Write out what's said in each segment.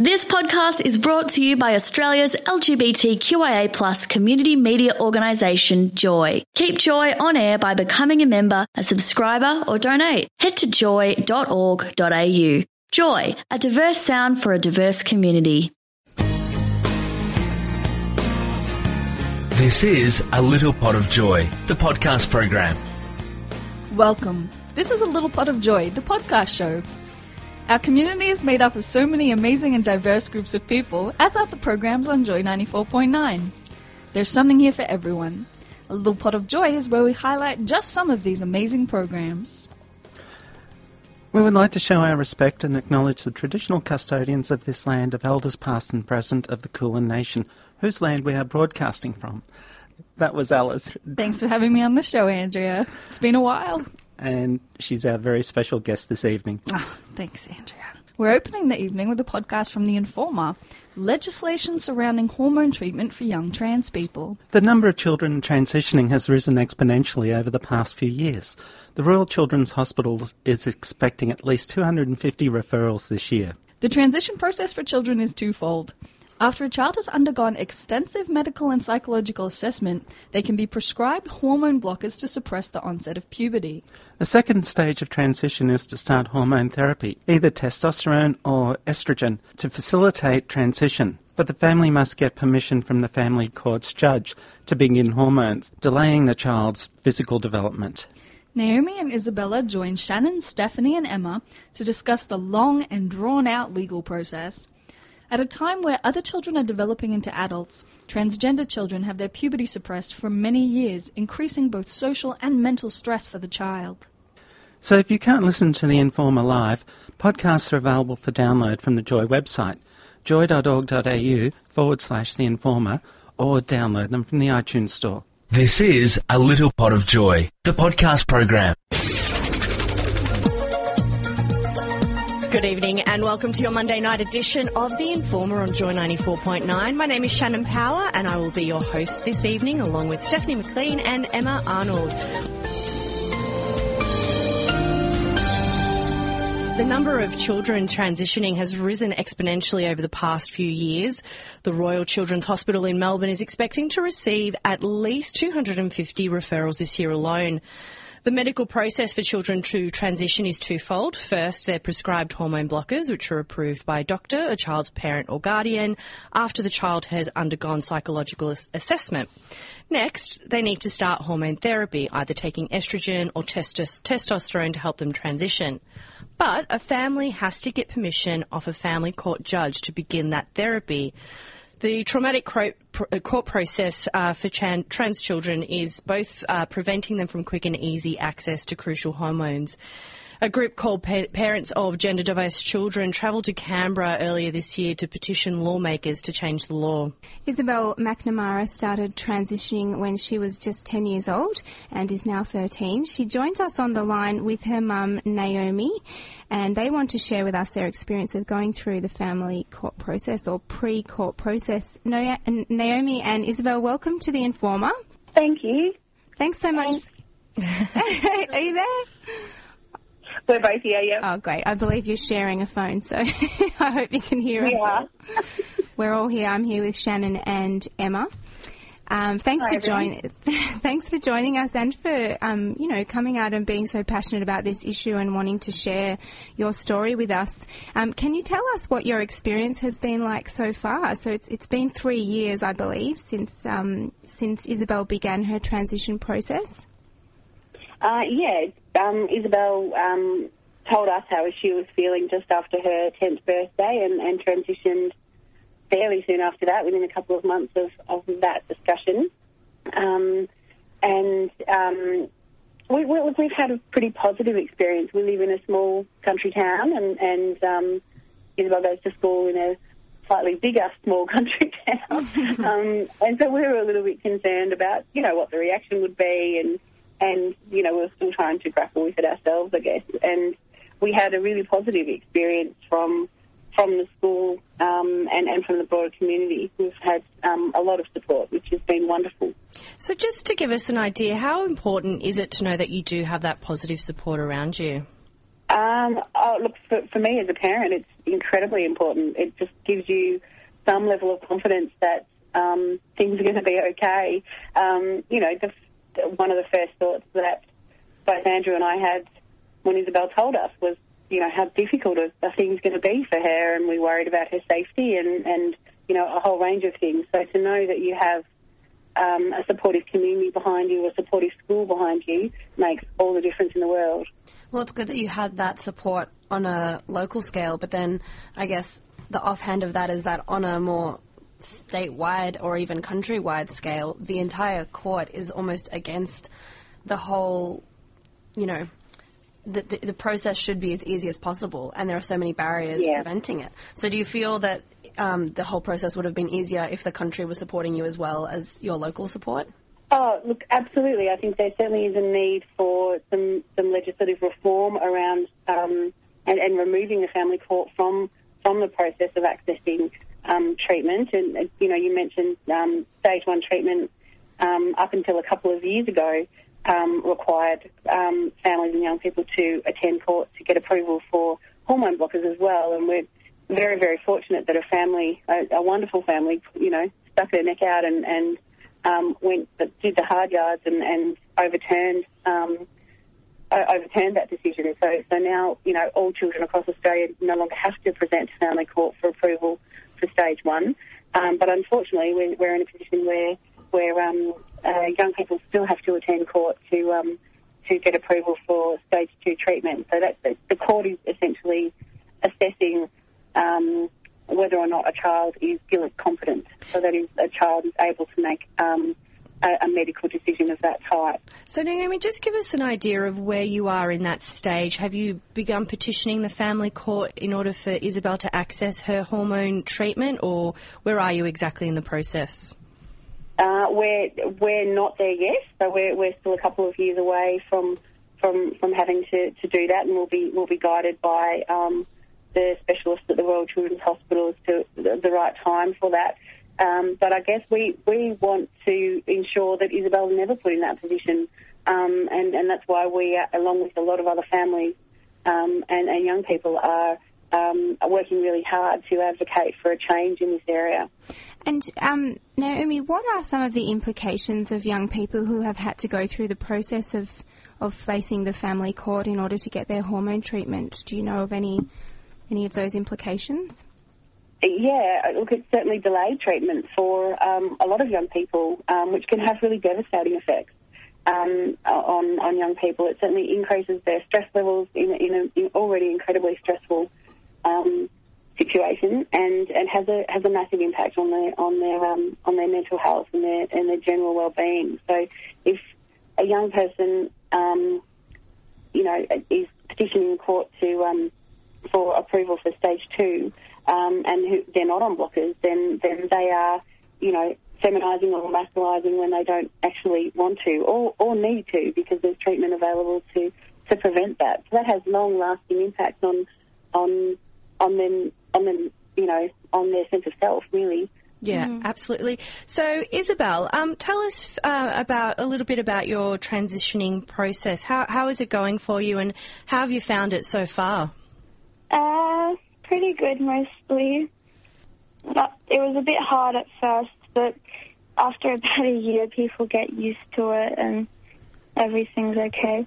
This podcast is brought to you by Australia's LGBTQIA plus community media organisation, Joy. Keep Joy on air by becoming a member, a subscriber, or donate. Head to joy.org.au. Joy, a diverse sound for a diverse community. This is A Little Pot of Joy, the podcast program. Welcome. This is A Little Pot of Joy, the podcast show. Our community is made up of so many amazing and diverse groups of people, as are the programs on Joy 94.9. There's something here for everyone. A Little Pot of Joy is where we highlight just some of these amazing programs. We would like to show our respect and acknowledge the traditional custodians of this land of elders past and present of the Kulin Nation, whose land we are broadcasting from. That was Alice, Thanks for having me on the show, Andrea. It's been a while. And she's our very special guest this evening. Ah, thanks, Andrea. We're opening the evening with a podcast from The Informer legislation surrounding hormone treatment for young trans people. The number of children transitioning has risen exponentially over the past few years. The Royal Children's Hospital is expecting at least 250 referrals this year. The transition process for children is twofold. After a child has undergone extensive medical and psychological assessment, they can be prescribed hormone blockers to suppress the onset of puberty. The second stage of transition is to start hormone therapy, either testosterone or estrogen, to facilitate transition. But the family must get permission from the family court's judge to begin hormones, delaying the child's physical development. Naomi and Isabella join Shannon, Stephanie, and Emma to discuss the long and drawn out legal process. At a time where other children are developing into adults, transgender children have their puberty suppressed for many years, increasing both social and mental stress for the child. So if you can't listen to the Informer live, podcasts are available for download from the Joy website, joy.org.au forward slash the Informer, or download them from the iTunes Store. This is A Little Pot of Joy, the podcast program. Good evening and welcome to your Monday night edition of The Informer on Joy 94.9. My name is Shannon Power and I will be your host this evening along with Stephanie McLean and Emma Arnold. The number of children transitioning has risen exponentially over the past few years. The Royal Children's Hospital in Melbourne is expecting to receive at least 250 referrals this year alone. The medical process for children to transition is twofold. First, they're prescribed hormone blockers, which are approved by a doctor, a child's parent or guardian, after the child has undergone psychological assessment. Next, they need to start hormone therapy, either taking estrogen or testos- testosterone to help them transition. But a family has to get permission off a family court judge to begin that therapy. The traumatic uh, court process uh, for trans children is both uh, preventing them from quick and easy access to crucial hormones. A group called pa- Parents of Gender Diverse Children travelled to Canberra earlier this year to petition lawmakers to change the law. Isabel McNamara started transitioning when she was just 10 years old and is now 13. She joins us on the line with her mum, Naomi, and they want to share with us their experience of going through the family court process or pre court process. No- Naomi and Isabel, welcome to the Informer. Thank you. Thanks so much. Are you there? We're both here, yeah. Oh, great. I believe you're sharing a phone, so I hope you can hear us. we are. We're all here. I'm here with Shannon and Emma. Um, thanks Hi, for joining. thanks for joining us and for um, you know coming out and being so passionate about this issue and wanting to share your story with us. Um, can you tell us what your experience has been like so far? So it's it's been three years, I believe, since um, since Isabel began her transition process. Uh, yeah, um, Isabel um, told us how she was feeling just after her 10th birthday and, and transitioned fairly soon after that, within a couple of months of, of that discussion. Um, and um, we, we, we've had a pretty positive experience. We live in a small country town, and, and um, Isabel goes to school in a slightly bigger small country town. um, and so we were a little bit concerned about, you know, what the reaction would be and and you know we were still trying to grapple with it ourselves, I guess. And we had a really positive experience from from the school um, and and from the broader community. We've had um, a lot of support, which has been wonderful. So, just to give us an idea, how important is it to know that you do have that positive support around you? Um, oh, look, for, for me as a parent, it's incredibly important. It just gives you some level of confidence that um, things are going to be okay. Um, you know, the, one of the first thoughts that both Andrew and I had when Isabel told us was, you know, how difficult are things going to be for her, and we worried about her safety and, and, you know, a whole range of things. So to know that you have um, a supportive community behind you, a supportive school behind you, makes all the difference in the world. Well, it's good that you had that support on a local scale, but then I guess the offhand of that is that on a more statewide or even countrywide scale, the entire court is almost against the whole, you know, the, the, the process should be as easy as possible, and there are so many barriers Yeah. preventing it. So, do you feel that um, the whole process would have been easier if the country was supporting you as well as your local support? Oh, look, absolutely. I think there certainly is a need for some, some legislative reform around um, and, and removing the family court from from the process of accessing um, treatment. And uh, you know, you mentioned um, stage one treatment um, up until a couple of years ago um, required um, families and young people to attend court to get approval for hormone blockers as well. And we're very, very fortunate that a family, a, a wonderful family, you know, stuck their neck out and, and um, went, did the hard yards and, and overturned overturned that decision. So, so now, you know, all children across Australia no longer have to present to family court for approval for stage one. Um, but unfortunately, we're, we're in a position where where um, uh, young people still have to attend court to um, to get approval for stage two treatment. So that the, the court is essentially assessing um, whether or not a child is Gillick competent. So that is, a child is able to make um, a, a medical decision of that type. So, Naomi, just give us an idea of where you are in that stage. Have you begun petitioning the family court in order for Isabel to access her hormone treatment, or where are you exactly in the process? Uh, we're we're not there yet, so we're we're still a couple of years away from from from having to, to do that, and we'll be we'll be guided by um, the specialists at the Royal Children's Hospital as to the, the right time for that. Um, but I guess we we want to ensure that Isabel never put in that position, um, and and that's why we, uh, along with a lot of other families um, and, and young people, are um, working really hard to advocate for a change in this area. And um, Naomi, what are some of the implications of young people who have had to go through the process of of facing the family court in order to get their hormone treatment? Do you know of any any of those implications? Yeah, look, it's certainly delayed treatment for um, a lot of young people, um, which can have really devastating effects um, on on young people. It certainly increases their stress levels in, in an in already incredibly stressful um, situation, and, and has a has a massive impact on their on their um, on their mental health and their and their general well being. So, if a young person, um, you know, is petitioning court to for approval for stage two, um, and who, they're not on blockers, then then they are, you know, feminising or masculising when they don't actually want to or, or need to because there's treatment available to, to prevent that. So that has long lasting impacts on on on them on them, you know, on their sense of self really. Yeah, absolutely. So, Isabel, um, tell us uh, about a little bit about your transitioning process. How how is it going for you, and how have you found it so far? Uh, pretty good mostly. But it was a bit hard at first, but after about a year, people get used to it and everything's okay.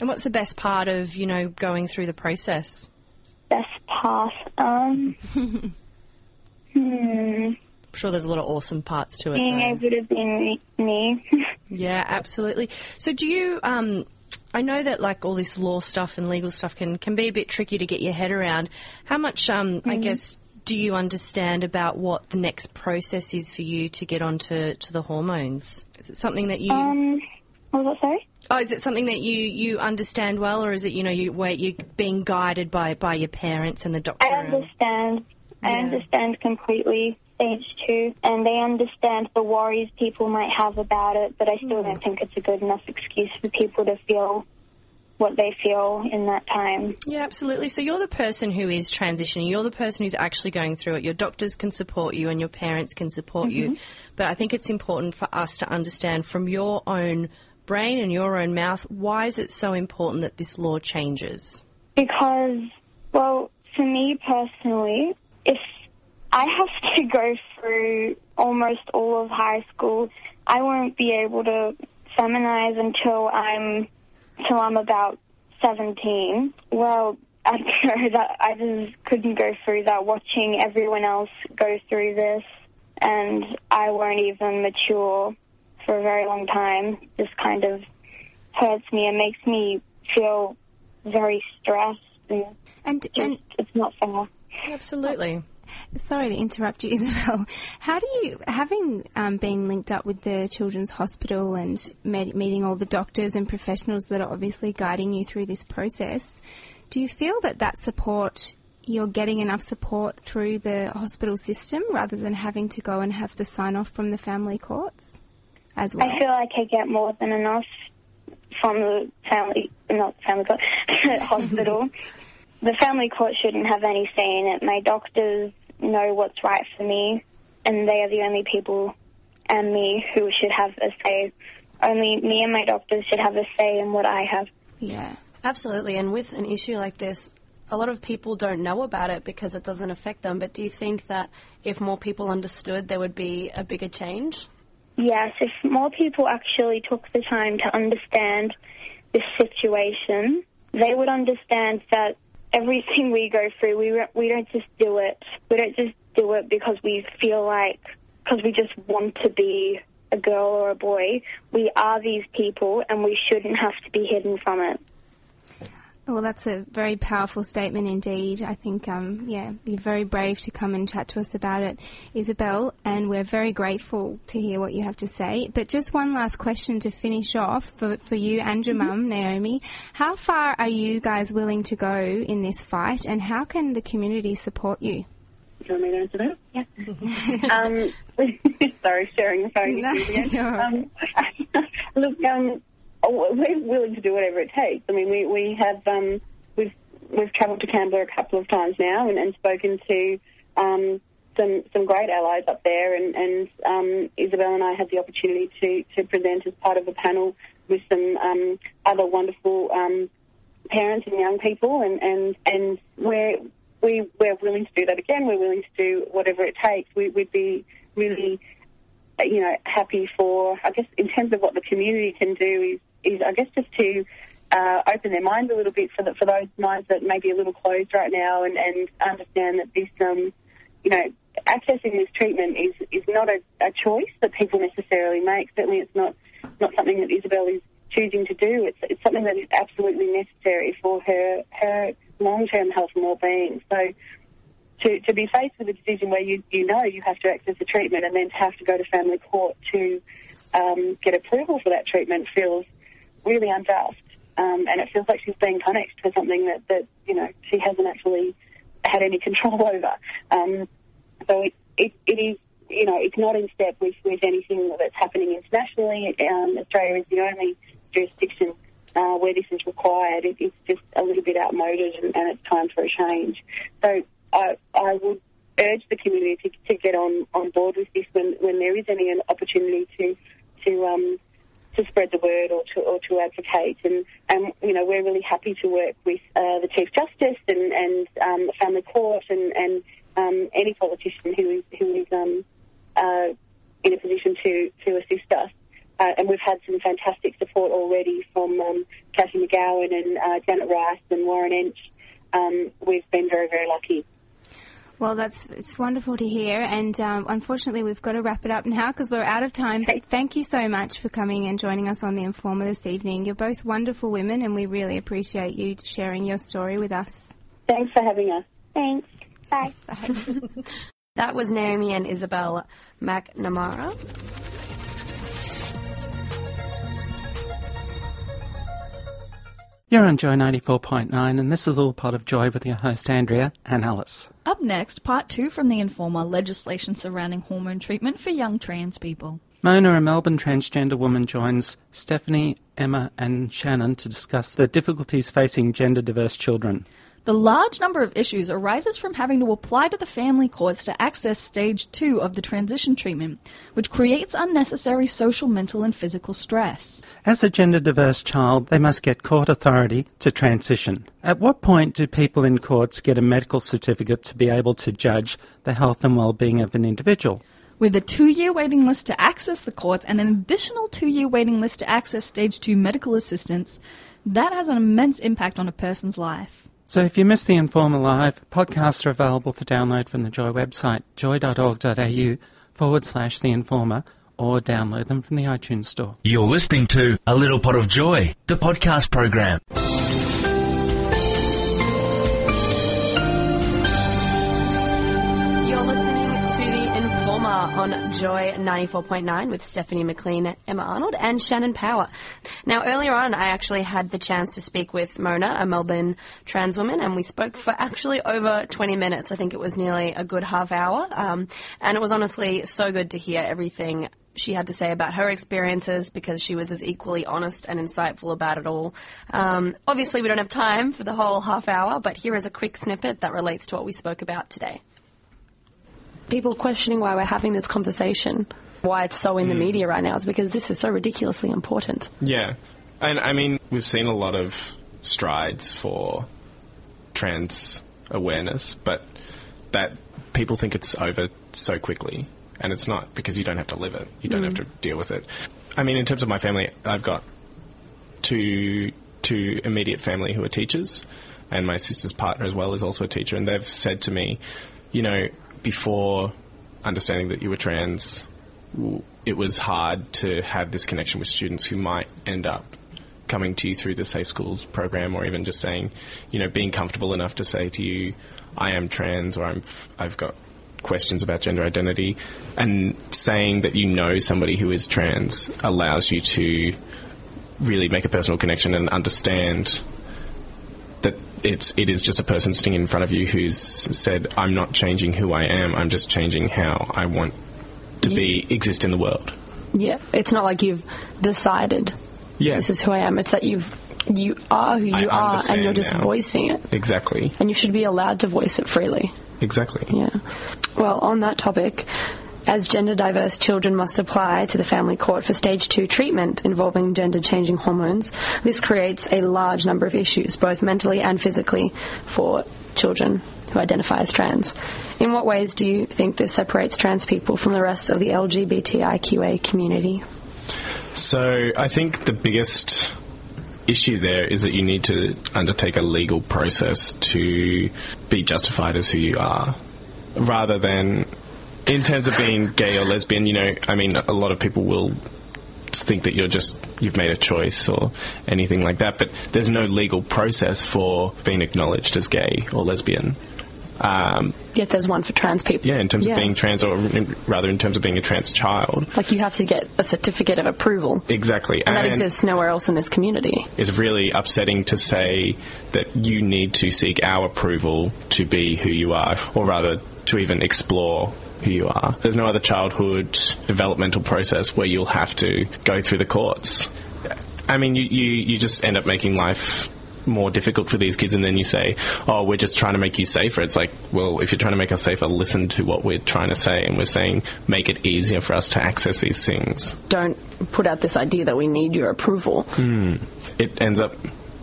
And what's the best part of you know going through the process? Best part. Um, hmm, I'm sure there's a lot of awesome parts to it. being though. able to be me. me. Yeah, absolutely. So, do you? Um, I know that like all this law stuff and legal stuff can can be a bit tricky to get your head around. How much, um, I guess, do you understand about what the next process is for you to get onto to the hormones? Is it something that you? um, what was that, sorry? oh, is it something that you you understand well, or is it you know you where you're being guided by by your parents and the doctor? I and- understand. I Yeah. understand completely stage two, and they understand the worries people might have about it, but I still don't hmm. think it's a good enough excuse for people to feel what they feel in that time. Yeah, absolutely. So you're the person who is transitioning. You're the person who's actually going through it. Your doctors can support you and your parents can support you. Mm-hmm. But I think it's important for us to understand from your own brain and your own mouth why is it so important that this law changes? because, well, for me personally, if I have to go through almost all of high school, I won't be able to feminize until I'm till I'm about 17. Well, I know that I just couldn't go through that watching everyone else go through this and I won't even mature for a very long time. This kind of hurts me and makes me feel very stressed and, And, just, and it's not fair. Absolutely. Sorry to interrupt you, Isabel. How do you, having um, been linked up with the Children's Hospital and met, meeting all the doctors and professionals that are obviously guiding you through this process, do you feel that that support, you're getting enough support through the hospital system rather than having to go and have the sign off from the family courts as well? I feel like I get more than enough from the family, not family court, hospital. The family court shouldn't have any say in it. My doctors know what's right for me, and they are the only people and me who should have a say. Only me and my doctors should have a say in what I have. yeah. Absolutely, and with an issue like this, a lot of people don't know about it because it doesn't affect them. But do you think that if more people understood, there would be a bigger change? Yes, if more people actually took the time to understand this situation, they would understand that everything we go through, we we don't just do it. We don't just do it because we feel like because we just want to be a girl or a boy. We are these people, and we shouldn't have to be hidden from it. Well, that's a very powerful statement indeed. I think, um, yeah, you're very brave to come and chat to us about it, Isabel, and we're very grateful to hear what you have to say. But just one last question to finish off for, for you and your mum, Naomi. How far are you guys willing to go in this fight, and how can the community support you? Do you want me to answer that? Yeah. um, sorry, sharing the phone No, again. Um, look, um, oh, we're willing to do whatever it takes. I mean, we we have um, we've we've travelled to Canberra a couple of times now and, and spoken to um, some some great allies up there, and, and um, Isabel and I had the opportunity to to present as part of a panel with some um, other wonderful um, parents and young people, and and and we're we we're willing to do that again. We're willing to do whatever it takes. We, we'd be really, you know, happy for. I guess in terms of what the community can do is is I guess just to uh, open their minds a little bit for the, for those minds that may be a little closed right now, and, and understand that this, um, you know, accessing this treatment is is not a, a choice that people necessarily make. Certainly, it's not not something that Isabel is choosing to do. It's it's something that is absolutely necessary for her her long term health and well being. So to, to be faced with a decision where you you know you have to access the treatment and then to have to go to family court to um, get approval for that treatment feels really unjust. Um, and it feels like she's being punished for something that, that you know she hasn't actually had any control over. Um, so it, it, it is you know it's not in step with, with anything that's happening internationally. Um, Australia is the only jurisdiction uh, where this is required. It, it's just a little bit outmoded, and, and it's time for a change. So I, I would urge the community to, to get on, on board with this when, when there is any an opportunity to to um, to spread the word or to or to advocate. And and you know we're really happy to work with uh, the Chief Justice and and um, the Family Court and and um, any politician who is who is um, uh, in a position to to assist us. Uh, and we've had some fantastic support already from um, Cathy McGowan and uh, Janet Rice and Warren Entsch. Um, we've been very, very lucky. Well, that's it's wonderful to hear, and um, unfortunately, we've got to wrap it up now because we're out of time. But thank you so much for coming and joining us on the Informer this evening. You're both wonderful women, and we really appreciate you sharing your story with us. Thanks for having us. Thanks. Bye. That was Naomi and Isabel McNamara. You're on Joy 94.9, and this is All part of Joy with your host Andrea and Alice. Up next, part two from the Informer legislation surrounding hormone treatment for young trans people. Mona, a Melbourne transgender woman, joins Stephanie, Emma, and Shannon to discuss the difficulties facing gender diverse children. The large number of issues arises from having to apply to the family courts to access stage two of the transition treatment, which creates unnecessary social, mental, and physical stress. As a gender diverse child, they must get court authority to transition. At what point do people in courts get a medical certificate to be able to judge the health and well-being of an individual? With a two year waiting list to access the courts and an additional two year waiting list to access stage two medical assistance, that has an immense impact on a person's life. So if you missed the Informer Live, podcasts are available for download from the Joy website, joy.org.au forward slash the Informer, or download them from the iTunes Store. You're listening to A Little Pot of Joy, the podcast program. On Joy 94.9 with Stephanie McLean, Emma Arnold, and Shannon Power. Now, earlier on, I actually had the chance to speak with Mona, a Melbourne trans woman, and we spoke for actually over 20 minutes. I think it was nearly a good half hour. Um, and it was honestly so good to hear everything she had to say about her experiences because she was as equally honest and insightful about it all. Um, obviously, we don't have time for the whole half hour, but here is a quick snippet that relates to what we spoke about today. People questioning why we're having this conversation, why it's so in the mm. media right now, is because this is so ridiculously important. Yeah. And I mean, we've seen a lot of strides for trans awareness, but that people think it's over so quickly. And it's not because you don't have to live it. You don't have mm. to deal with it. I mean, in terms of my family, I've got two two immediate family who are teachers, and my sister's partner as well is also a teacher, and they've said to me, you know, before understanding that you were trans, it was hard to have this connection with students who might end up coming to you through the Safe Schools program, or even just saying, you know, being comfortable enough to say to you, I am trans, or I'm, I've got questions about gender identity, and saying that you know somebody who is trans allows you to really make a personal connection and understand that it's it is just a person sitting in front of you who's said, "I'm not changing who I am. I'm just changing how I want to be exist in the world." Yeah, it's not like you've decided Yeah, this is who I am. It's that you've you are who you I are, and you're just now. voicing it, exactly, and you should be allowed to voice it freely. exactly. Yeah. Well, on that topic, as gender diverse children must apply to the family court for stage two treatment involving gender changing hormones, this creates a large number of issues, both mentally and physically, for children who identify as trans. In what ways do you think this separates trans people from the rest of the LGBTIQA community? So I think the biggest issue there is that you need to undertake a legal process to be justified as who you are, rather than in terms of being gay or lesbian. You know, I mean, a lot of people will think that you're just you've made a choice or anything like that, but there's no legal process for being acknowledged as gay or lesbian. Um, Yet there's one for trans people. yeah, in terms Yeah. of being trans, or in, rather in terms of being a trans child. Like you have to get a certificate of approval. Exactly, And that exists nowhere else in this community. It's really upsetting to say that you need to seek our approval to be who you are, or rather, to even explore who you are. There's no other childhood developmental process where you'll have to go through the courts. I mean, you, you, you just end up making life more difficult for these kids and then you say, oh, we're just trying to make you safer. It's like, well, if you're trying to make us safer, listen to what we're trying to say and we're saying make it easier for us to access these things. Don't put out this idea that we need your approval. Hmm. It ends up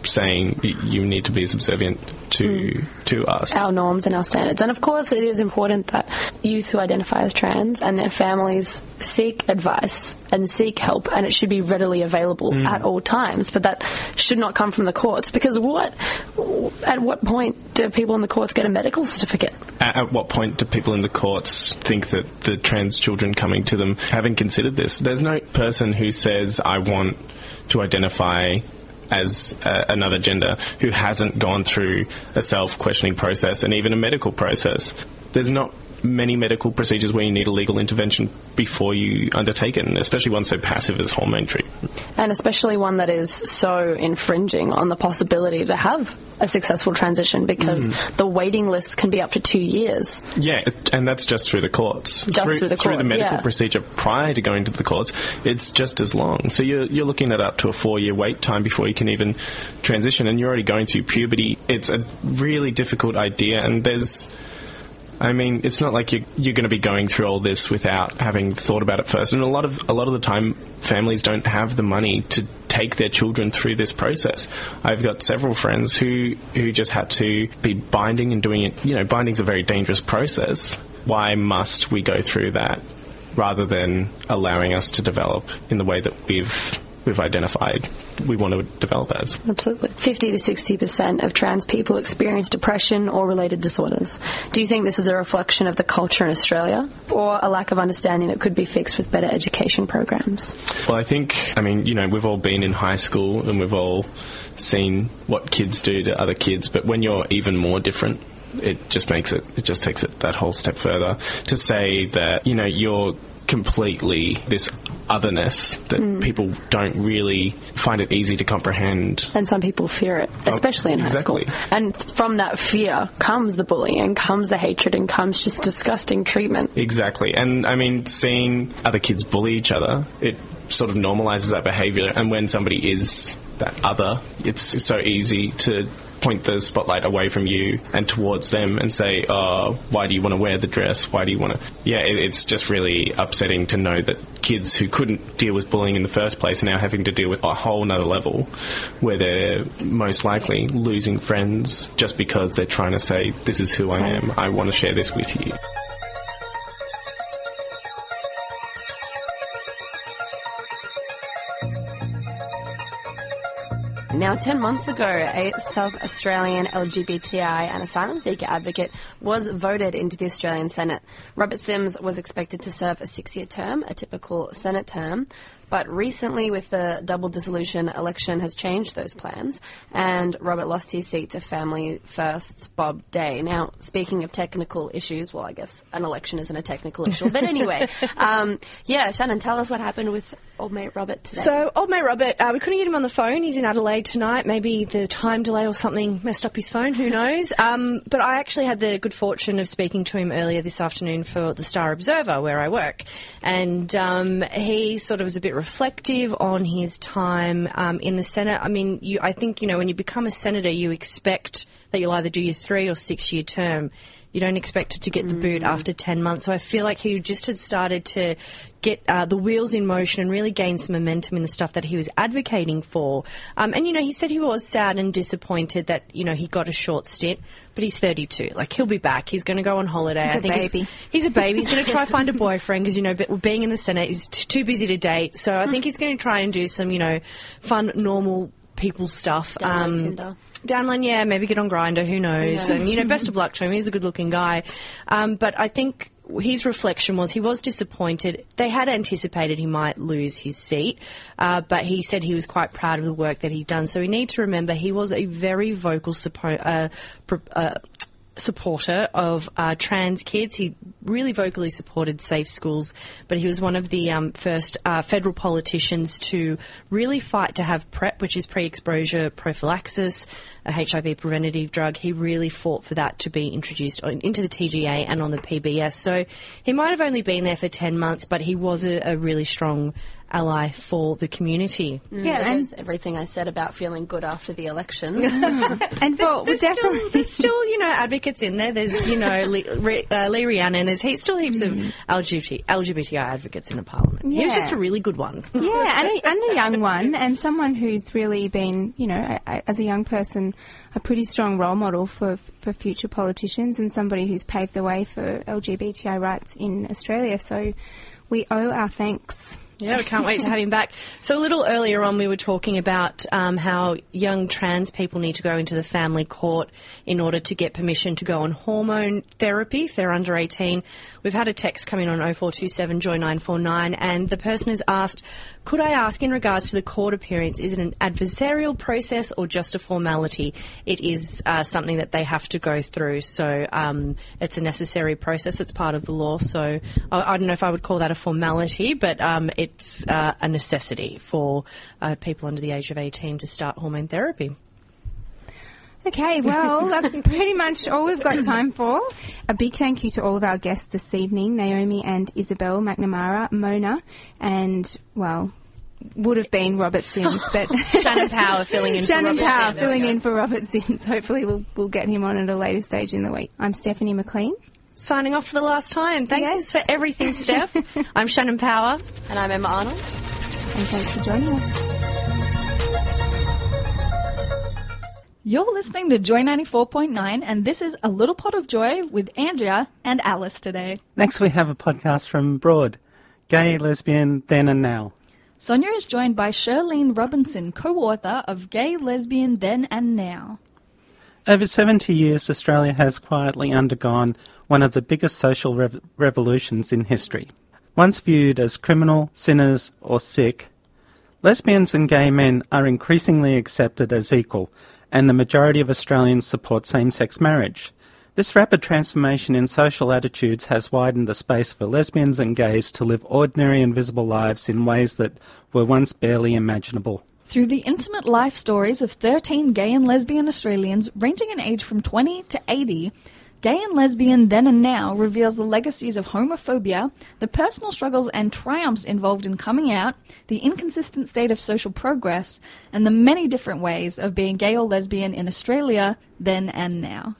saying you need to be subservient to mm. to us. our norms and our standards. And of course, it is important that youth who identify as trans and their families seek advice and seek help, and it should be readily available mm. at all times. But that should not come from the courts because what? At what point do people in the courts get a medical certificate? At, at what point do people in the courts think that the trans children coming to them haven't considered this? There's no person who says, I want to identify as uh, another gender who hasn't gone through a self questioning process and even a medical process. There's not many medical procedures where you need a legal intervention before you undertake it, and especially one so passive as hormone treatment. And especially one that is so infringing on the possibility to have a successful transition because Mm. the waiting list can be up to two years. Yeah, and that's just through the courts. Just through, through the courts, medical yeah. procedure prior to going to the courts, it's just as long. So you're you're looking at up to a four year wait time before you can even transition, and you're already going through puberty. It's a really difficult idea, and there's. I mean, it's not like you're, you're going to be going through all this without having thought about it first. And a lot of a lot of the time, families don't have the money to take their children through this process. I've got several friends who who just had to be binding and doing it. You know, binding's a very dangerous process. Why must we go through that rather than allowing us to develop in the way that we've we've identified we want to develop as? Absolutely. 50 to 60% of trans people experience depression or related disorders. Do you think this is a reflection of the culture in Australia or a lack of understanding that could be fixed with better education programs? Well, I think, I mean, you know, we've all been in high school and we've all seen what kids do to other kids, but when you're even more different, it just makes it, it just takes it that whole step further to say that, you know, you're completely this otherness that Mm. people don't really find it easy to comprehend. And some people fear it, especially in high exactly. school. And from that fear comes the bullying, and comes the hatred, and comes just disgusting treatment. Exactly. And I mean, seeing other kids bully each other, it sort of normalizes that behavior. And when somebody is that other, it's so easy to point the spotlight away from you and towards them and say, oh, why do you want to wear the dress? Why do you want to? Yeah, it, it's just really upsetting to know that kids who couldn't deal with bullying in the first place are now having to deal with a whole nother level where they're most likely losing friends just because they're trying to say, this is who I am. I want to share this with you. Now, 10 months ago, a South Australian LGBTI and asylum seeker advocate was voted into the Australian Senate. Robert Simms was expected to serve a six year term, a typical Senate term. But recently, with the double dissolution, election has changed those plans, and Robert lost his seat to Family First's Bob Day. Now, speaking of technical issues, well, I guess an election isn't a technical issue, but anyway, um, yeah, Shannon, tell us what happened with old mate Robert today. So, old mate Robert, uh, we couldn't get him on the phone. He's in Adelaide tonight. Maybe the time delay or something messed up his phone. Who knows? Um, but I actually had the good fortune of speaking to him earlier this afternoon for the Star Observer, where I work, and um, he sort of was a bit reflective on his time um, in the Senate. I mean, you, I think you know when you become a senator, you expect that you'll either do your three or six year term. You don't expect it to get the boot after 10 months. So I feel like he just had started to get uh, the wheels in motion and really gain some momentum in the stuff that he was advocating for. Um, and, you know, he said he was sad and disappointed that, you know, he got a short stint, but he's 32. Like, he'll be back. He's going to go on holiday. He's I a think baby. He's, a baby. He's going to try find a boyfriend because, you know, being in the Senate, is t- too busy to date. So I think he's going to try and do some, you know, fun, normal people stuff. Download Tinder. Downline, yeah, maybe get on Grindr. Who knows? Yeah. And you know, best of luck to him. He's a good-looking guy. Um, but I think his reflection was he was disappointed. They had anticipated he might lose his seat, uh, but he said he was quite proud of the work that he'd done. So we need to remember he was a very vocal suppo- uh, pro- uh, supporter of uh, trans kids. He really vocally supported safe schools, but he was one of the um, first uh, federal politicians to really fight to have PrEP, which is pre-exposure prophylaxis, a HIV preventative drug. He really fought for that to be introduced on, into the TGA and on the PBS. So he might have only been there for 10 months, but he was a, a really strong ally for the community. yeah, and everything I said about feeling good after the election. and well, there's, still, there's still, you know, advocates in there. There's, you know, Lee, Re- uh, Lee Rhiannon. There's he, still heaps of LGBT, LGBTI advocates in the parliament. He was just a really good one. yeah, and a, and a young one, and someone who's really been, you know, a- a- as a young person, a pretty strong role model for for future politicians, and somebody who's paved the way for LGBTI rights in Australia. So we owe our thanks Yeah, we can't wait to have him back. So a little earlier on, we were talking about um, how young trans people need to go into the family court in order to get permission to go on hormone therapy if they're under 18. We've had a text come in on 0427 joy 949, and the person has asked, "Could I ask, in regards to the court appearance, is it an adversarial process or just a formality? It is uh, something that they have to go through, so um, it's a necessary process. It's part of the law. So I, I don't know if I would call that a formality, but um, it's uh, a necessity for uh, people under the age of 18 to start hormone therapy. Okay, well, that's pretty much all we've got time for. A big thank you to all of our guests this evening, Naomi and Isabel McNamara, Mona, and, well, would have been Robert Simms, but Shannon Power filling in for Shannon Robert Power Simms. filling in for Robert Simms. Hopefully, we'll we'll get him on at a later stage in the week. I'm Stephanie McLean. Signing off for the last time. Thanks for everything, Steph. I'm Shannon Power. And I'm Emma Arnold. And thanks for joining us. You're listening to Joy 94.9, and this is A Little Pot of Joy with Andrea and Alice today. Next, we have a podcast from Broad Gay, Lesbian, Then and Now. Sonia is joined by Shirleene Robinson, co author of Gay, Lesbian, Then and Now. Over 70 years, Australia has quietly undergone one of the biggest social rev- revolutions in history. Once viewed as criminal, sinners, or sick, lesbians and gay men are increasingly accepted as equal, and the majority of Australians support same sex marriage. This rapid transformation in social attitudes has widened the space for lesbians and gays to live ordinary and visible lives in ways that were once barely imaginable. Through the intimate life stories of 13 gay and lesbian Australians ranging in age from 20 to 80, Gay and Lesbian Then and Now reveals the legacies of homophobia, the personal struggles and triumphs involved in coming out, the inconsistent state of social progress, and the many different ways of being gay or lesbian in Australia then and now.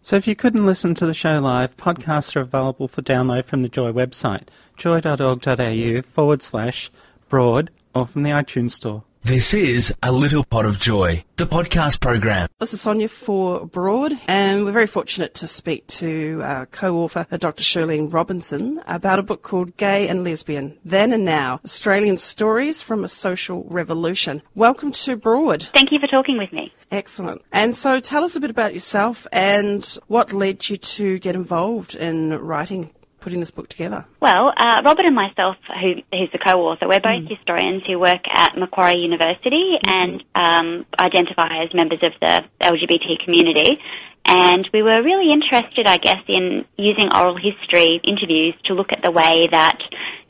So if you couldn't listen to the show live, podcasts are available for download from the Joy website, joy.org.au forward slash broad, or from the iTunes Store. This is A Little Pot of Joy, the podcast program. This is Sonia for Broad, and we're very fortunate to speak to uh, co-author uh, Dr. Shirleene Robinson about a book called Gay and Lesbian, Then and Now, Australian Stories from a Social Revolution. Welcome to Broad. Thank you for talking with me. Excellent. And so tell us a bit about yourself and what led you to get involved in writing, putting this book together. Well, uh, Robert and myself, who, who's the co-author, we're both historians who work at Macquarie University and um, identify as members of the LGBT community. And we were really interested, I guess, in using oral history interviews to look at the way that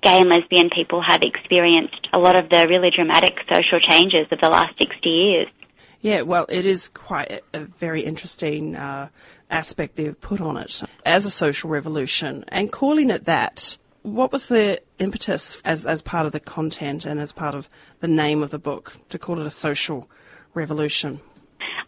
gay and lesbian people have experienced a lot of the really dramatic social changes of the last 60 years. Yeah, well, it is quite a, a very interesting uh, aspect they've put on it as a social revolution. And calling it that, what was the impetus as, as part of the content and as part of the name of the book to call it a social revolution?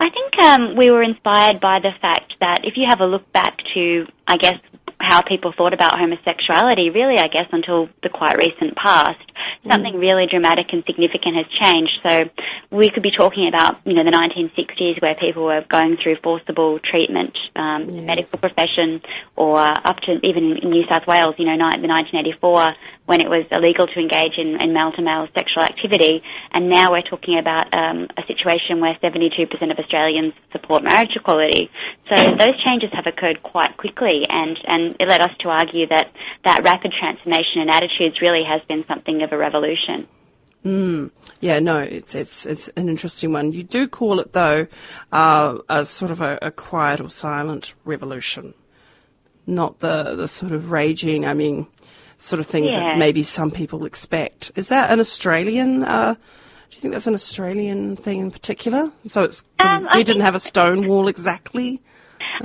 I think um, we were inspired by the fact that if you have a look back to, I guess, how people thought about homosexuality, really, I guess, until the quite recent past, something really dramatic and significant has changed. So we could be talking about, you know, the 1960s where people were going through forcible treatment, um, in the medical profession, or up to even in New South Wales, you know, the 1984 when it was illegal to engage in, in male-to-male sexual activity, and now we're talking about um, a situation where 72% of Australians support marriage equality. So those changes have occurred quite quickly, and, and it led us to argue that that rapid transformation in attitudes really has been something of a revolution. Mm. Yeah, no, it's it's it's an interesting one. You do call it though uh, a sort of a, a quiet or silent revolution, not the the sort of raging. I mean, sort of things Yeah. that maybe some people expect. Is that an Australian? Uh, do you think that's an Australian thing in particular? So it's Um, I we didn't have a Stonewall exactly.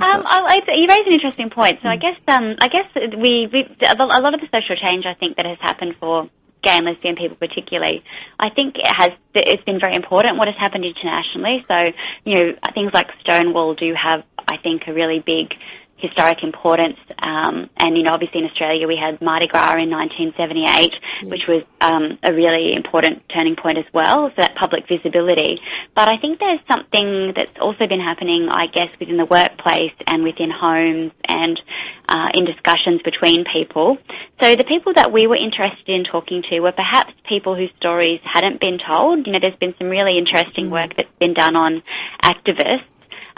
Um, I, I, you raise an interesting point. So I guess um, I guess we, we a lot of the social change I think that has happened for gay and lesbian people particularly, I think it has it's been very important what has happened internationally. So you know things like Stonewall do have I think a really big historic importance. Um, and, you know, obviously in Australia we had Mardi Gras in 1978, which was um, a really important turning point as well, so that public visibility. But I think there's something that's also been happening, I guess, within the workplace and within homes and uh, in discussions between people. So the people that we were interested in talking to were perhaps people whose stories hadn't been told. You know, there's been some really interesting work that's been done on activists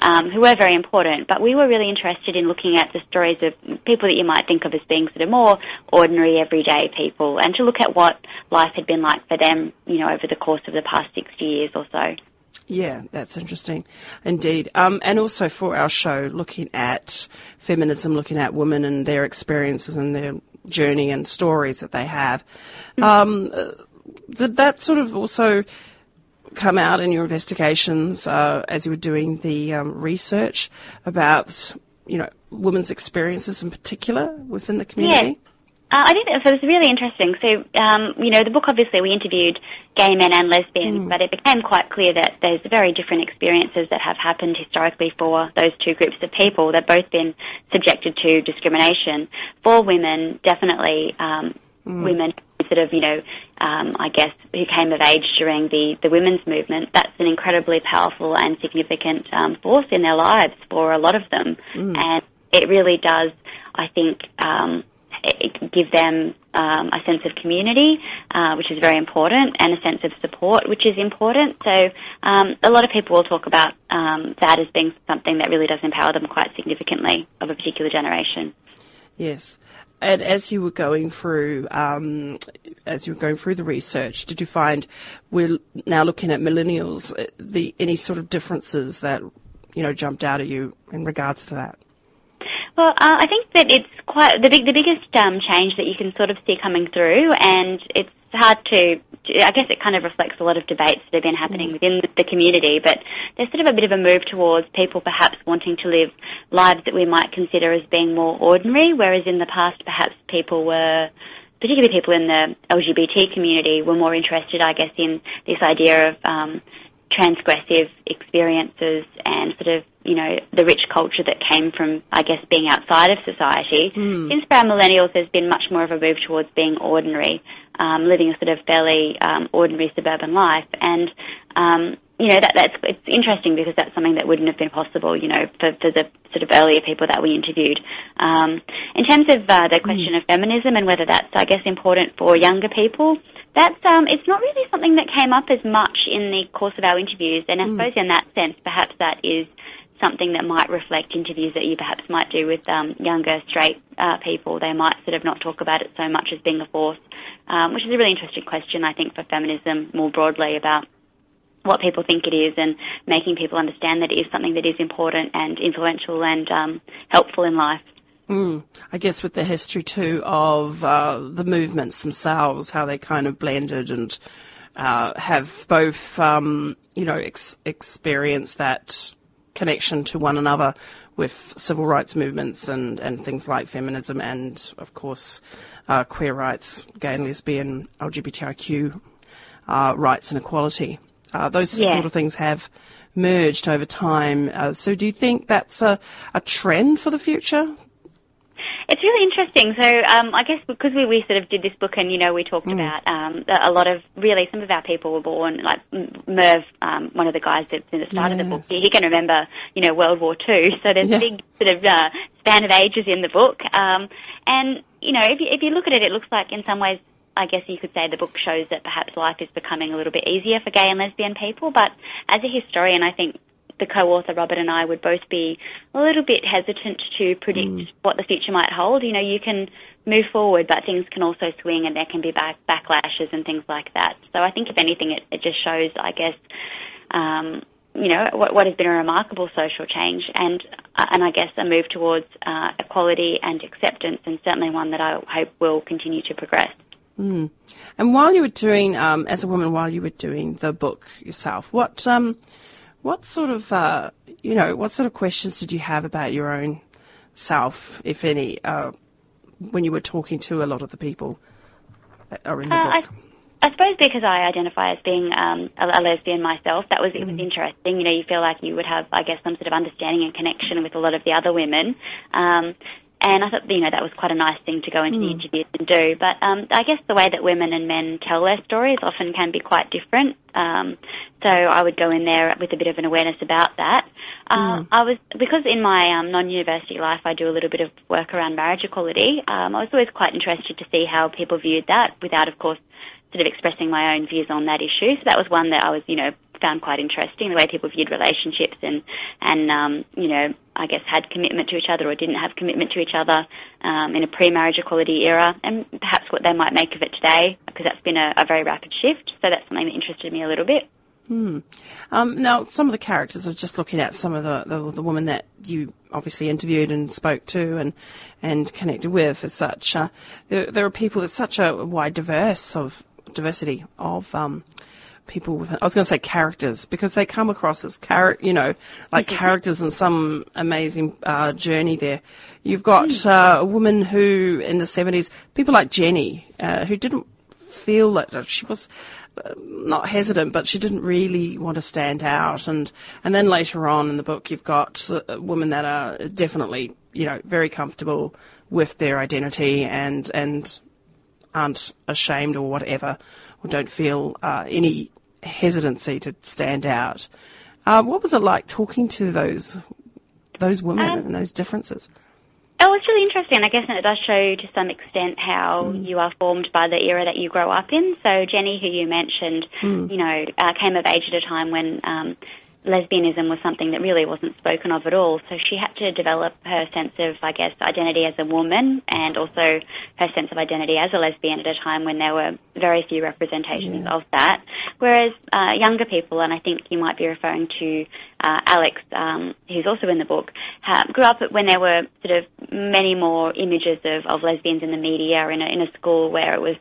um, who were very important. But we were really interested in looking at the stories of people that you might think of as being sort of more ordinary, everyday people, and to look at what life had been like for them, you know, over the course of the past 60 years or so. Yeah, that's interesting indeed. Um, and also for our show, looking at feminism, looking at women and their experiences and their journey and stories that they have. Um, uh, did that sort of also come out in your investigations uh, as you were doing the um, research about, you know, women's experiences in particular within the community? Uh, I think that so it was really interesting. So, um, you know, the book obviously we interviewed gay men and lesbians, but it became quite clear that there's very different experiences that have happened historically for those two groups of people. They've both been subjected to discrimination. For women, definitely um, women sort of, you know, um, I guess, who came of age during the, the women's movement, that's an incredibly powerful and significant um, force in their lives for a lot of them. And it really does, I think, um, give them um, a sense of community, uh, which is very important, and a sense of support, which is important. So um, a lot of people will talk about um, that as being something that really does empower them quite significantly of a particular generation. Yes. And as you were going through, um, as you were going through the research, did you find we're now looking at millennials, uh, the any sort of differences that you know jumped out at you in regards to that? Well, uh, I think that it's quite the big, the biggest um, change that you can sort of see coming through, and it's hard to. I guess it kind of reflects a lot of debates that have been happening within the community, but there's sort of a bit of a move towards people perhaps wanting to live lives that we might consider as being more ordinary, whereas in the past perhaps people were particularly people in the LGBT community were more interested, I guess, in this idea of um, transgressive experiences and sort of, you know, the rich culture that came from, I guess, being outside of society. Since for our millennials, there's been much more of a move towards being ordinary, um, living a sort of fairly um, ordinary suburban life. And, um, you know, that, that's, it's interesting because that's something that wouldn't have been possible, you know, for, for the sort of earlier people that we interviewed. Um, in terms of uh, the question of feminism and whether that's, I guess, important for younger people, that's um, it's not really something that came up as much in the course of our interviews, and I suppose in that sense, perhaps that is something that might reflect interviews that you perhaps might do with um, younger straight uh, people. They might sort of not talk about it so much as being a force, um, which is a really interesting question, I think, for feminism more broadly about what people think it is and making people understand that it is something that is important and influential and um, helpful in life. Mm. I guess with the history too of uh, the movements themselves, how they kind of blended and uh, have both, um, you know, ex- experienced that connection to one another with civil rights movements and, and things like feminism and, of course, uh, queer rights, gay and lesbian, LGBTIQ uh, rights and equality. Uh, those Yeah. sort of things have merged over time. Uh, so, do you think that's a, a trend for the future? It's really interesting. So um, I guess because we, we sort of did this book and, you know, we talked about um, a lot of, really, some of our people were born, like Merv, um, one of the guys that's in the start of the book, he, he can remember, you know, World War Two. So there's Yeah. a big sort of uh, span of ages in the book. Um, and, you know, if you, if you look at it, it looks like in some ways I guess you could say the book shows that perhaps life is becoming a little bit easier for gay and lesbian people. But as a historian, I think the co-author Robert and I would both be a little bit hesitant to predict what the future might hold. You know, you can move forward, but things can also swing, and there can be back backlashes and things like that. So I think, if anything, it, it just shows, I guess. Um, you know what, what has been a remarkable social change, and uh, and I guess a move towards uh, equality and acceptance, and certainly one that I hope will continue to progress. Mm. And while you were doing, um, as a woman, while you were doing the book yourself, what um, what sort of uh, you know what sort of questions did you have about your own self, if any, uh, when you were talking to a lot of the people that are in the Uh, I, book? I suppose because I identify as being um, a, a lesbian myself, that was it was interesting. You know, you feel like you would have, I guess, some sort of understanding and connection with a lot of the other women. Um, and I thought, you know, that was quite a nice thing to go into the interviews and do. But um, I guess the way that women and men tell their stories often can be quite different. Um, so I would go in there with a bit of an awareness about that. Uh, I was because in my um, non-university life I do a little bit of work around marriage equality. Um, I was always quite interested to see how people viewed that, without, of course, sort of expressing my own views on that issue. So that was one that I was, you know, found quite interesting the way people viewed relationships and and um, you know I guess had commitment to each other or didn't have commitment to each other um, in a pre-marriage equality era, and perhaps what they might make of it today because that's been a, a very rapid shift. So that's something that interested me a little bit. Hmm. Um, now, some of the characters, are just looking at some of the, the, the women that you obviously interviewed and spoke to and, and connected with as such. Uh, there, there are people, there's such a wide diverse of diversity of um, people with, I was going to say characters because they come across as char- you know, like characters in some amazing uh, journey there. You've got uh, a woman who in the 70s, people like Jenny, uh, who didn't feel that she was uh, not hesitant, but she didn't really want to stand out. And and then later on in the book, you've got women that are definitely you know very comfortable with their identity and and aren't ashamed or whatever, or don't feel uh, any hesitancy to stand out. Uh, what was it like talking to those those women Um, and those differences? Oh, it's really interesting. I guess and it does show to some extent how you are formed by the era that you grow up in. So Jenny, who you mentioned, Mm. you know, uh, came of age at a time when um, lesbianism was something that really wasn't spoken of at all. So she had to develop her sense of, I guess, identity as a woman and also her sense of identity as a lesbian at a time when there were very few representations of that. Whereas uh, younger people, and I think you might be referring to uh, Alex, um, who's also in the book, ha- grew up when there were sort of many more images of, of lesbians in the media or in a, in a school where it was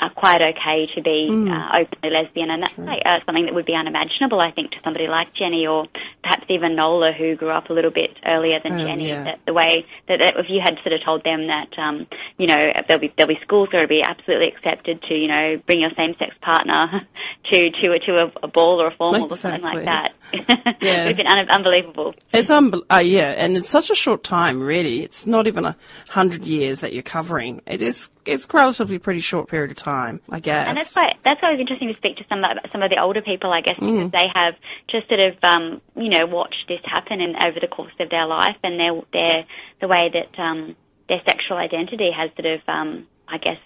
uh, quite okay to be Mm. uh, openly lesbian, and that's like, uh, something that would be unimaginable, I think, to somebody like Jenny or perhaps even Nola, who grew up a little bit earlier than Oh, Jenny. yeah. That the way that, that if you had sort of told them that, um, you know, there'll be there'll be schools where it'll be absolutely accepted to, you know, bring your same-sex partner to to a, to a, a ball or a formal or something like that. Yeah. it would have been un- unbelievable. It's unbel- uh, yeah, and it's such a short time, really. It's not even a hundred years that you're covering. It is. It's relatively pretty short period of time, I guess. And that's why that's why it was interesting to speak to some of some of the older people, I guess, because Mm. they have just sort of um, you know watched this happen in, over the course of their life, and their their the way that um, their sexual identity has sort of um, I guess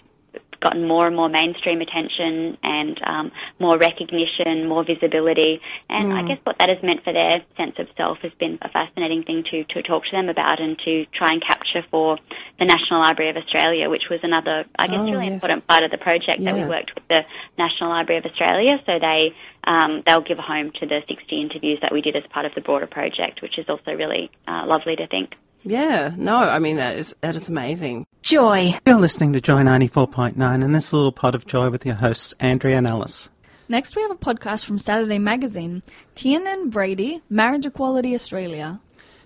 gotten more and more mainstream attention and um, more recognition, more visibility, and I Mm. guess what that has meant for their sense of self has been a fascinating thing to to talk to them about and to try and capture for the National Library of Australia, which was another I guess Oh, really yes. important part of the project that we worked with the National Library of Australia. So they um, they'll give a home to the 60 interviews that we did as part of the broader project, which is also really uh, lovely to think. Yeah. No, I mean that is that is amazing. Joy. You're listening to Joy 94.9 and this little pot of joy with your hosts, Andrea and Alice. Next, we have a podcast from Saturday Magazine. Tiernan Brady, Marriage Equality Australia.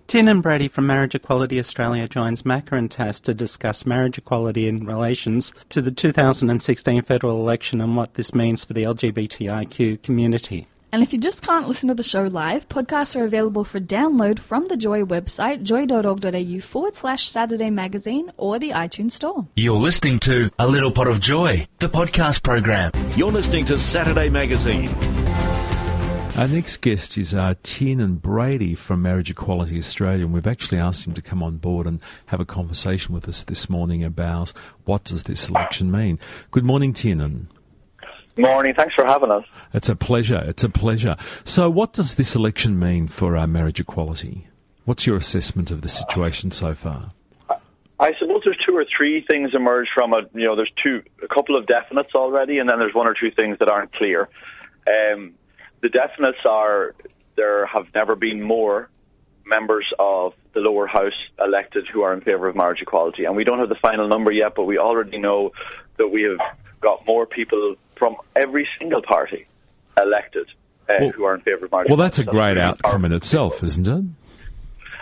Tiernan Brady from Marriage Equality Australia joins Macca and Tass to discuss marriage equality in relations to the 2016 federal election and what this means for the LGBTIQ community. And if you just can't listen to the show live, podcasts are available for download from the Joy website, joy.org.au forward slash Saturday Magazine or the iTunes Store. You're listening to A Little Pot of Joy, the podcast program. You're listening to Saturday Magazine. Our next guest is uh, Tiernan Brady from Marriage Equality Australia, and we've actually asked him to come on board and have a conversation with us this morning about what does this election mean. Good morning, Tiernan. Morning. Thanks for having us. It's a pleasure. It's a pleasure. So, what does this election mean for our marriage equality? What's your assessment of the situation so far? I suppose there's two or three things emerge from it. You know, there's two, a couple of definites already, and then there's one or two things that aren't clear. Um, the definites are there have never been more members of the lower house elected who are in favour of marriage equality, and we don't have the final number yet, but we already know that we have got more people from every single party elected uh, who are in favour of marriage. Well, that's a great outcome in itself, isn't it?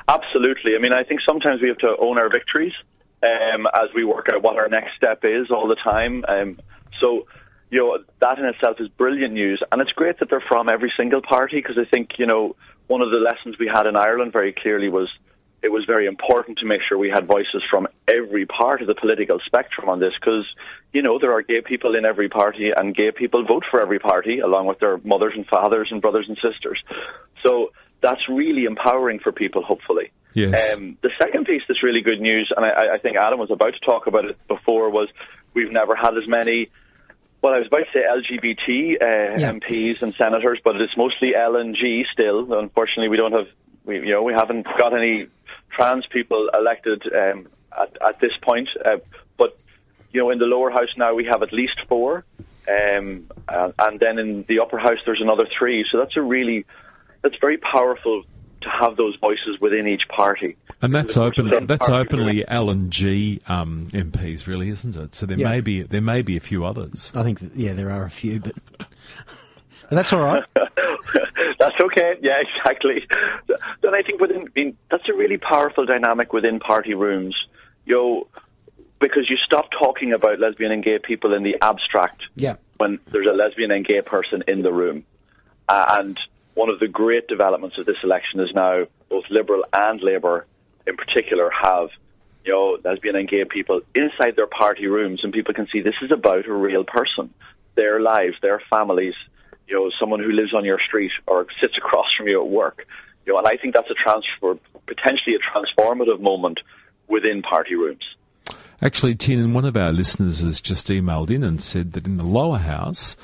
Absolutely. I mean, I think sometimes we have to own our victories um, as we work out what our next step is all the time. Um, so, you know, that in itself is brilliant news. And it's great that they're from every single party because I think, you know, one of the lessons we had in Ireland very clearly was it was very important to make sure we had voices from every part of the political spectrum on this because, you know, there are gay people in every party and gay people vote for every party along with their mothers and fathers and brothers and sisters. So that's really empowering for people, hopefully. Yes. Um, the second piece that's really good news, and I, I think Adam was about to talk about it before, was we've never had as many. Well, I was about to say LGBT uh, Yeah. MPs and senators, but it's mostly L and G still. Unfortunately, we don't have, we, you know, we haven't got any trans people elected um, at, at this point. Uh, but you know, in the lower house now we have at least four, um, uh, and then in the upper house there's another three. So that's a really, that's very powerful to have those voices within each party. And that's open. That's openly L and G um, MPs, really, isn't it? So there Yeah. may be there may be a few others. I think, yeah, there are a few, but, but that's all right. That's okay. Yeah, exactly. Then I think within, I mean, that's a really powerful dynamic within party rooms. You know, because you stop talking about lesbian and gay people in the abstract Yeah. when there's a lesbian and gay person in the room. Uh, and one of the great developments of this election is now both Liberal and Labour, in particular, have you know lesbian and gay people inside their party rooms, and people can see this is about a real person, their lives, their families. You know, someone who lives on your street or sits across from you at work. You know, and I think that's a transfer, potentially a transformative moment within party rooms. Actually, Tiernan, one of our listeners has just emailed in and said that in the lower house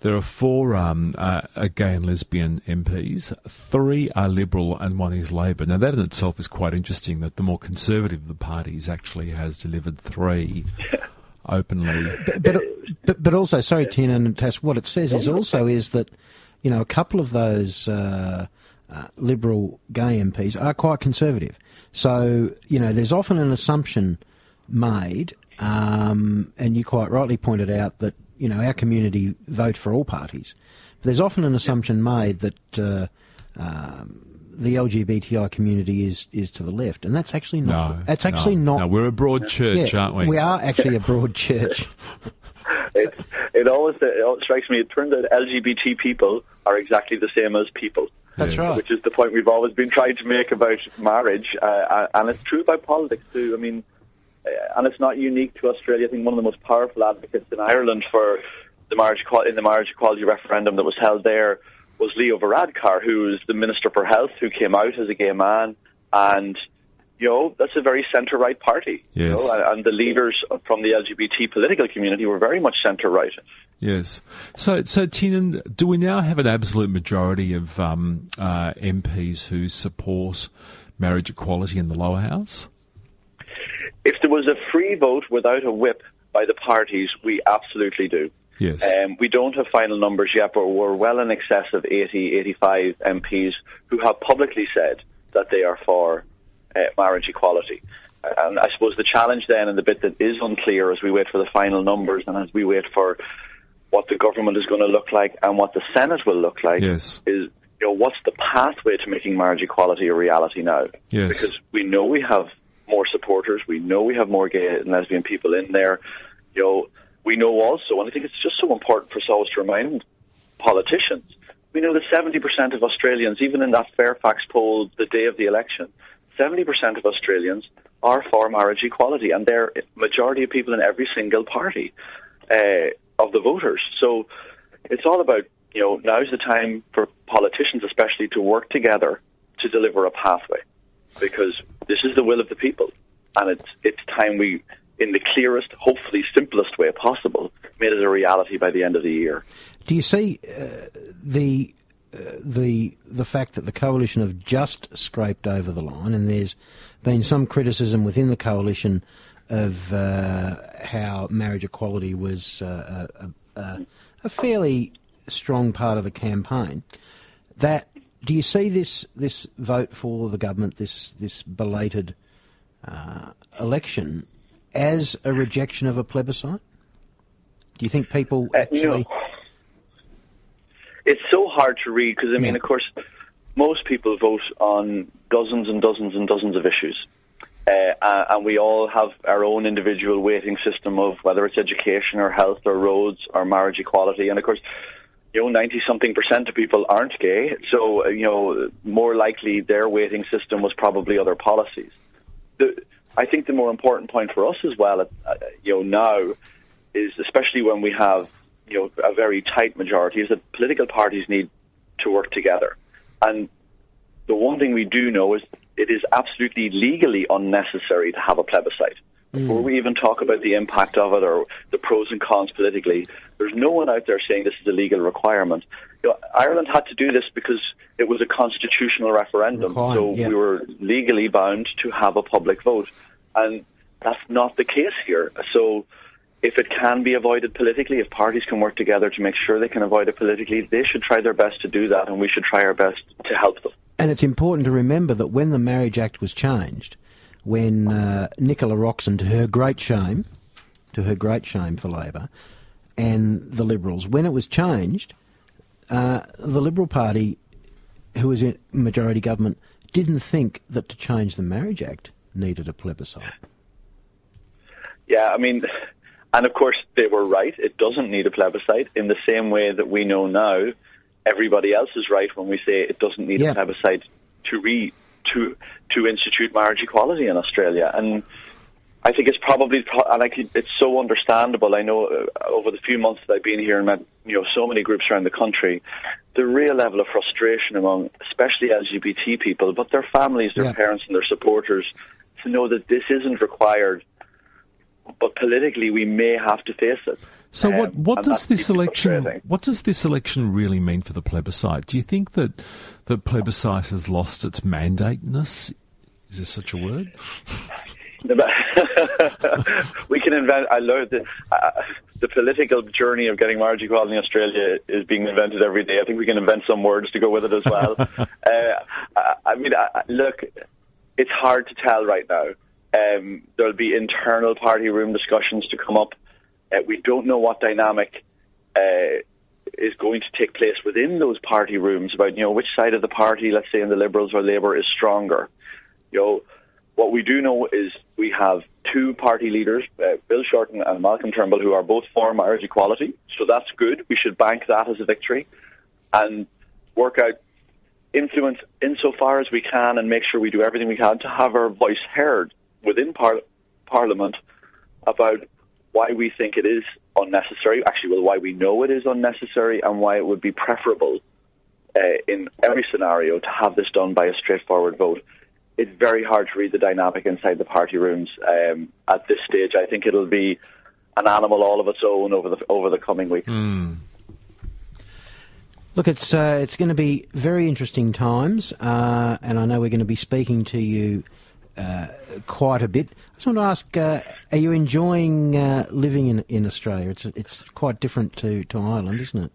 there are four um, uh, uh, gay and lesbian MPs, three are Liberal and one is Labor. Now that in itself is quite interesting that the more conservative of the parties actually has delivered three openly. But, but, but, but also, sorry, Tina and Tass, what it says is also is that, you know, a couple of those uh, uh, Liberal gay MPs are quite conservative. So, you know, there's often an assumption made, um, and you quite rightly pointed out that, you know, our community vote for all parties. There's often an assumption made that uh, um, the LGBTI community is, is to the left, and that's actually not. No, that's actually no, not. No, we're a broad church, Yeah, aren't we? We are actually a broad church. it, it always it always strikes me. It turns out LGBT people are exactly the same as people. That's Yes. right. Which is the point we've always been trying to make about marriage, uh, and it's true about politics too. I mean, uh, and it's not unique to Australia. I think one of the most powerful advocates in Ireland for the marriage in the marriage equality referendum that was held there was Leo Varadkar, who's the Minister for Health, who came out as a gay man, and you know that's a very centre right party. You Yes. know, and, the leaders from the LGBT political community were very much centre right. Yes. So, so Tiernan, do we now have an absolute majority of um, uh, MPs who support marriage equality in the lower house? If there was a free vote without a whip by the parties, we absolutely do. Yes. Um, we don't have final numbers yet, but we're well in excess of 80, 85 MPs who have publicly said that they are for uh, marriage equality. And I suppose the challenge then, and the bit that is unclear as we wait for the final numbers and as we wait for what the government is going to look like and what the Senate will look like, Yes. is you know what's the pathway to making marriage equality a reality now? Yes. Because we know we have more supporters, we know we have more gay and lesbian people in there. You know, we know also, and I think it's just so important for us always to remind politicians, we know that 70% of Australians, even in that Fairfax poll the day of the election, 70% of Australians are for marriage equality, and they're majority of people in every single party uh, of the voters. So it's all about, you know, now's the time for politicians especially to work together to deliver a pathway, because this is the will of the people, and it's it's time we, in the clearest, hopefully simplest way possible, made it a reality by the end of the year. Do you see uh, the uh, the the fact that the coalition have just scraped over the line, and there's been some criticism within the coalition of uh, how marriage equality was uh, a, a, a fairly strong part of the campaign. That do you see this this vote for the government, this this belated uh, election, as a rejection of a plebiscite? Do you think people Uh, actually? you know, it's so hard to read because I mean, of course, most people vote on dozens and dozens and dozens of issues, uh, and we all have our own individual weighting system of whether it's education or health or roads or marriage equality. And of course, you know, 90 something percent of people aren't gay. So, uh, you know, more likely their weighting system was probably other policies. The, I think the more important point for us as well, uh, you know, now is especially when we have, you know, a very tight majority, is that political parties need to work together. And the one thing we do know is it is absolutely legally unnecessary to have a plebiscite. Before we even talk about the impact of it or the pros and cons politically, there's no one out there saying this is a legal requirement. You know, Ireland had to do this because it was a constitutional referendum, so yeah. we were legally bound to have a public vote, and that's not the case here. So, if it can be avoided politically, if parties can work together to make sure they can avoid it politically, they should try their best to do that, and we should try our best to help them. And it's important to remember that when the Marriage Act was changed, when uh, Nicola Roxon, to her great shame, to her great shame for Labor, and the Liberals, when it was changed, uh, the Liberal Party, who was in majority government, didn't think that to change the Marriage Act needed a plebiscite. Yeah, I mean, and of course they were right. It doesn't need a plebiscite in the same way that we know now. Everybody else is right when we say it doesn't need Yeah. a plebiscite to re to to institute marriage equality in Australia. And I think it's probably pro- and like it's so understandable. I know uh, over the few months that I've been here and met you know so many groups around the country, the real level of frustration among especially LGBT people, but their families, their Yeah. parents, and their supporters to know that this isn't required but politically we may have to face it. So what Um, what does this election what does this election really mean for the plebiscite? Do you think that the plebiscite has lost its mandateness? Is there such a word? we can invent. I learned the, uh, the political journey of getting marriage equality in Australia is being invented every day. I think we can invent some words to go with it as well. uh, I, mean, I- look, it's hard to tell right now. Um, there'll be internal party room discussions to come up. Uh, we don't know what dynamic uh, is going to take place within those party rooms about you know which side of the party, let's say in the Liberals or Labour, is stronger. You know, what we do know is we have two party leaders, uh, Bill Shorten and Malcolm Turnbull, who are both for marriage equality. So that's good. We should bank that as a victory and work out influence insofar as we can and make sure we do everything we can to have our voice heard within par- Parliament about why we think it is unnecessary, actually, well, why we know it is unnecessary and why it would be preferable uh, in every scenario to have this done by a straightforward vote. It's very hard to read the dynamic inside the party rooms um, at this stage. I think it'll be an animal all of its own over the over the coming weeks. Look, it's uh, it's going to be very interesting times, uh, and I know we're going to be speaking to you uh, quite a bit. I just want to ask: uh, Are you enjoying uh, living in in Australia? It's it's quite different to, to Ireland, isn't it?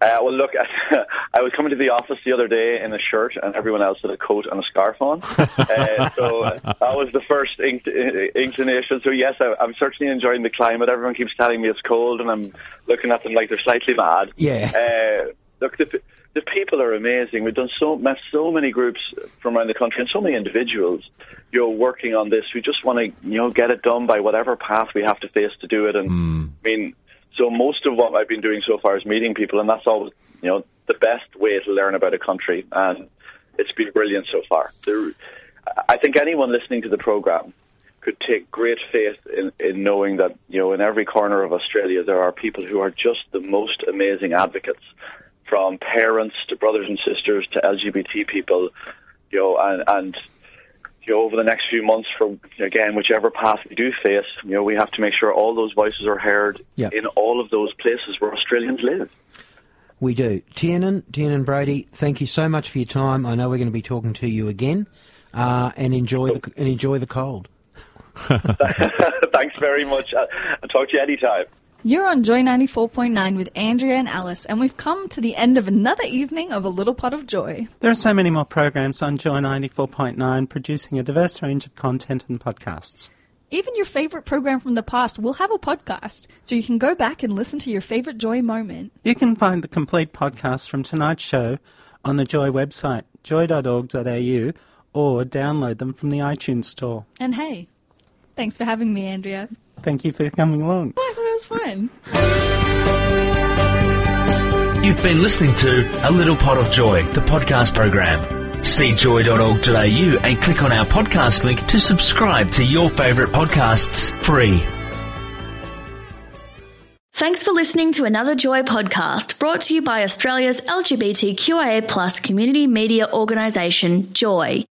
Uh, well, look, I was coming to the office the other day in a shirt, and everyone else had a coat and a scarf on. uh, so uh, that was the first inc- inclination. So yes, I, I'm certainly enjoying the climate. Everyone keeps telling me it's cold, and I'm looking at them like they're slightly mad. Yeah. Uh, look, the, the people are amazing. We've done so met so many groups from around the country and so many individuals, you know, working on this. We just want to, you know, get it done by whatever path we have to face to do it. And hmm. I mean, so most of what I've been doing so far is meeting people, and that's always, you know, the best way to learn about a country. And it's been brilliant so far. There, I think anyone listening to the program could take great faith in, in knowing that, you know, in every corner of Australia there are people who are just the most amazing advocates, from parents to brothers and sisters to LGBT people, you know, and, and you know, over the next few months, for again, whichever path we do face, you know, we have to make sure all those voices are heard Yeah. in all of those places where Australians live. We do. Tiernan, Tiernan Brady, thank you so much for your time. I know we're going to be talking to you again, uh, and enjoy the and enjoy the cold. Thanks very much. I'll talk to you anytime. You're on Joy 94.9 with Andrea and Alice, and we've come to the end of another evening of A Little Pot of Joy. There are so many more programs on Joy 94.9 producing a diverse range of content and podcasts. Even your favorite program from the past will have a podcast, so you can go back and listen to your favorite Joy moment. You can find the complete podcast from tonight's show on the Joy website, joy.org.au, or download them from the iTunes Store. And hey, thanks for having me, Andrea. Thank you for coming along. Oh, I thought it was fun. You've been listening to A Little Pot of Joy, the podcast program. See joy.org.au and click on our podcast link to subscribe to your favourite podcasts free. Thanks for listening to another Joy podcast brought to you by Australia's LGBTQIA plus community media organisation, Joy.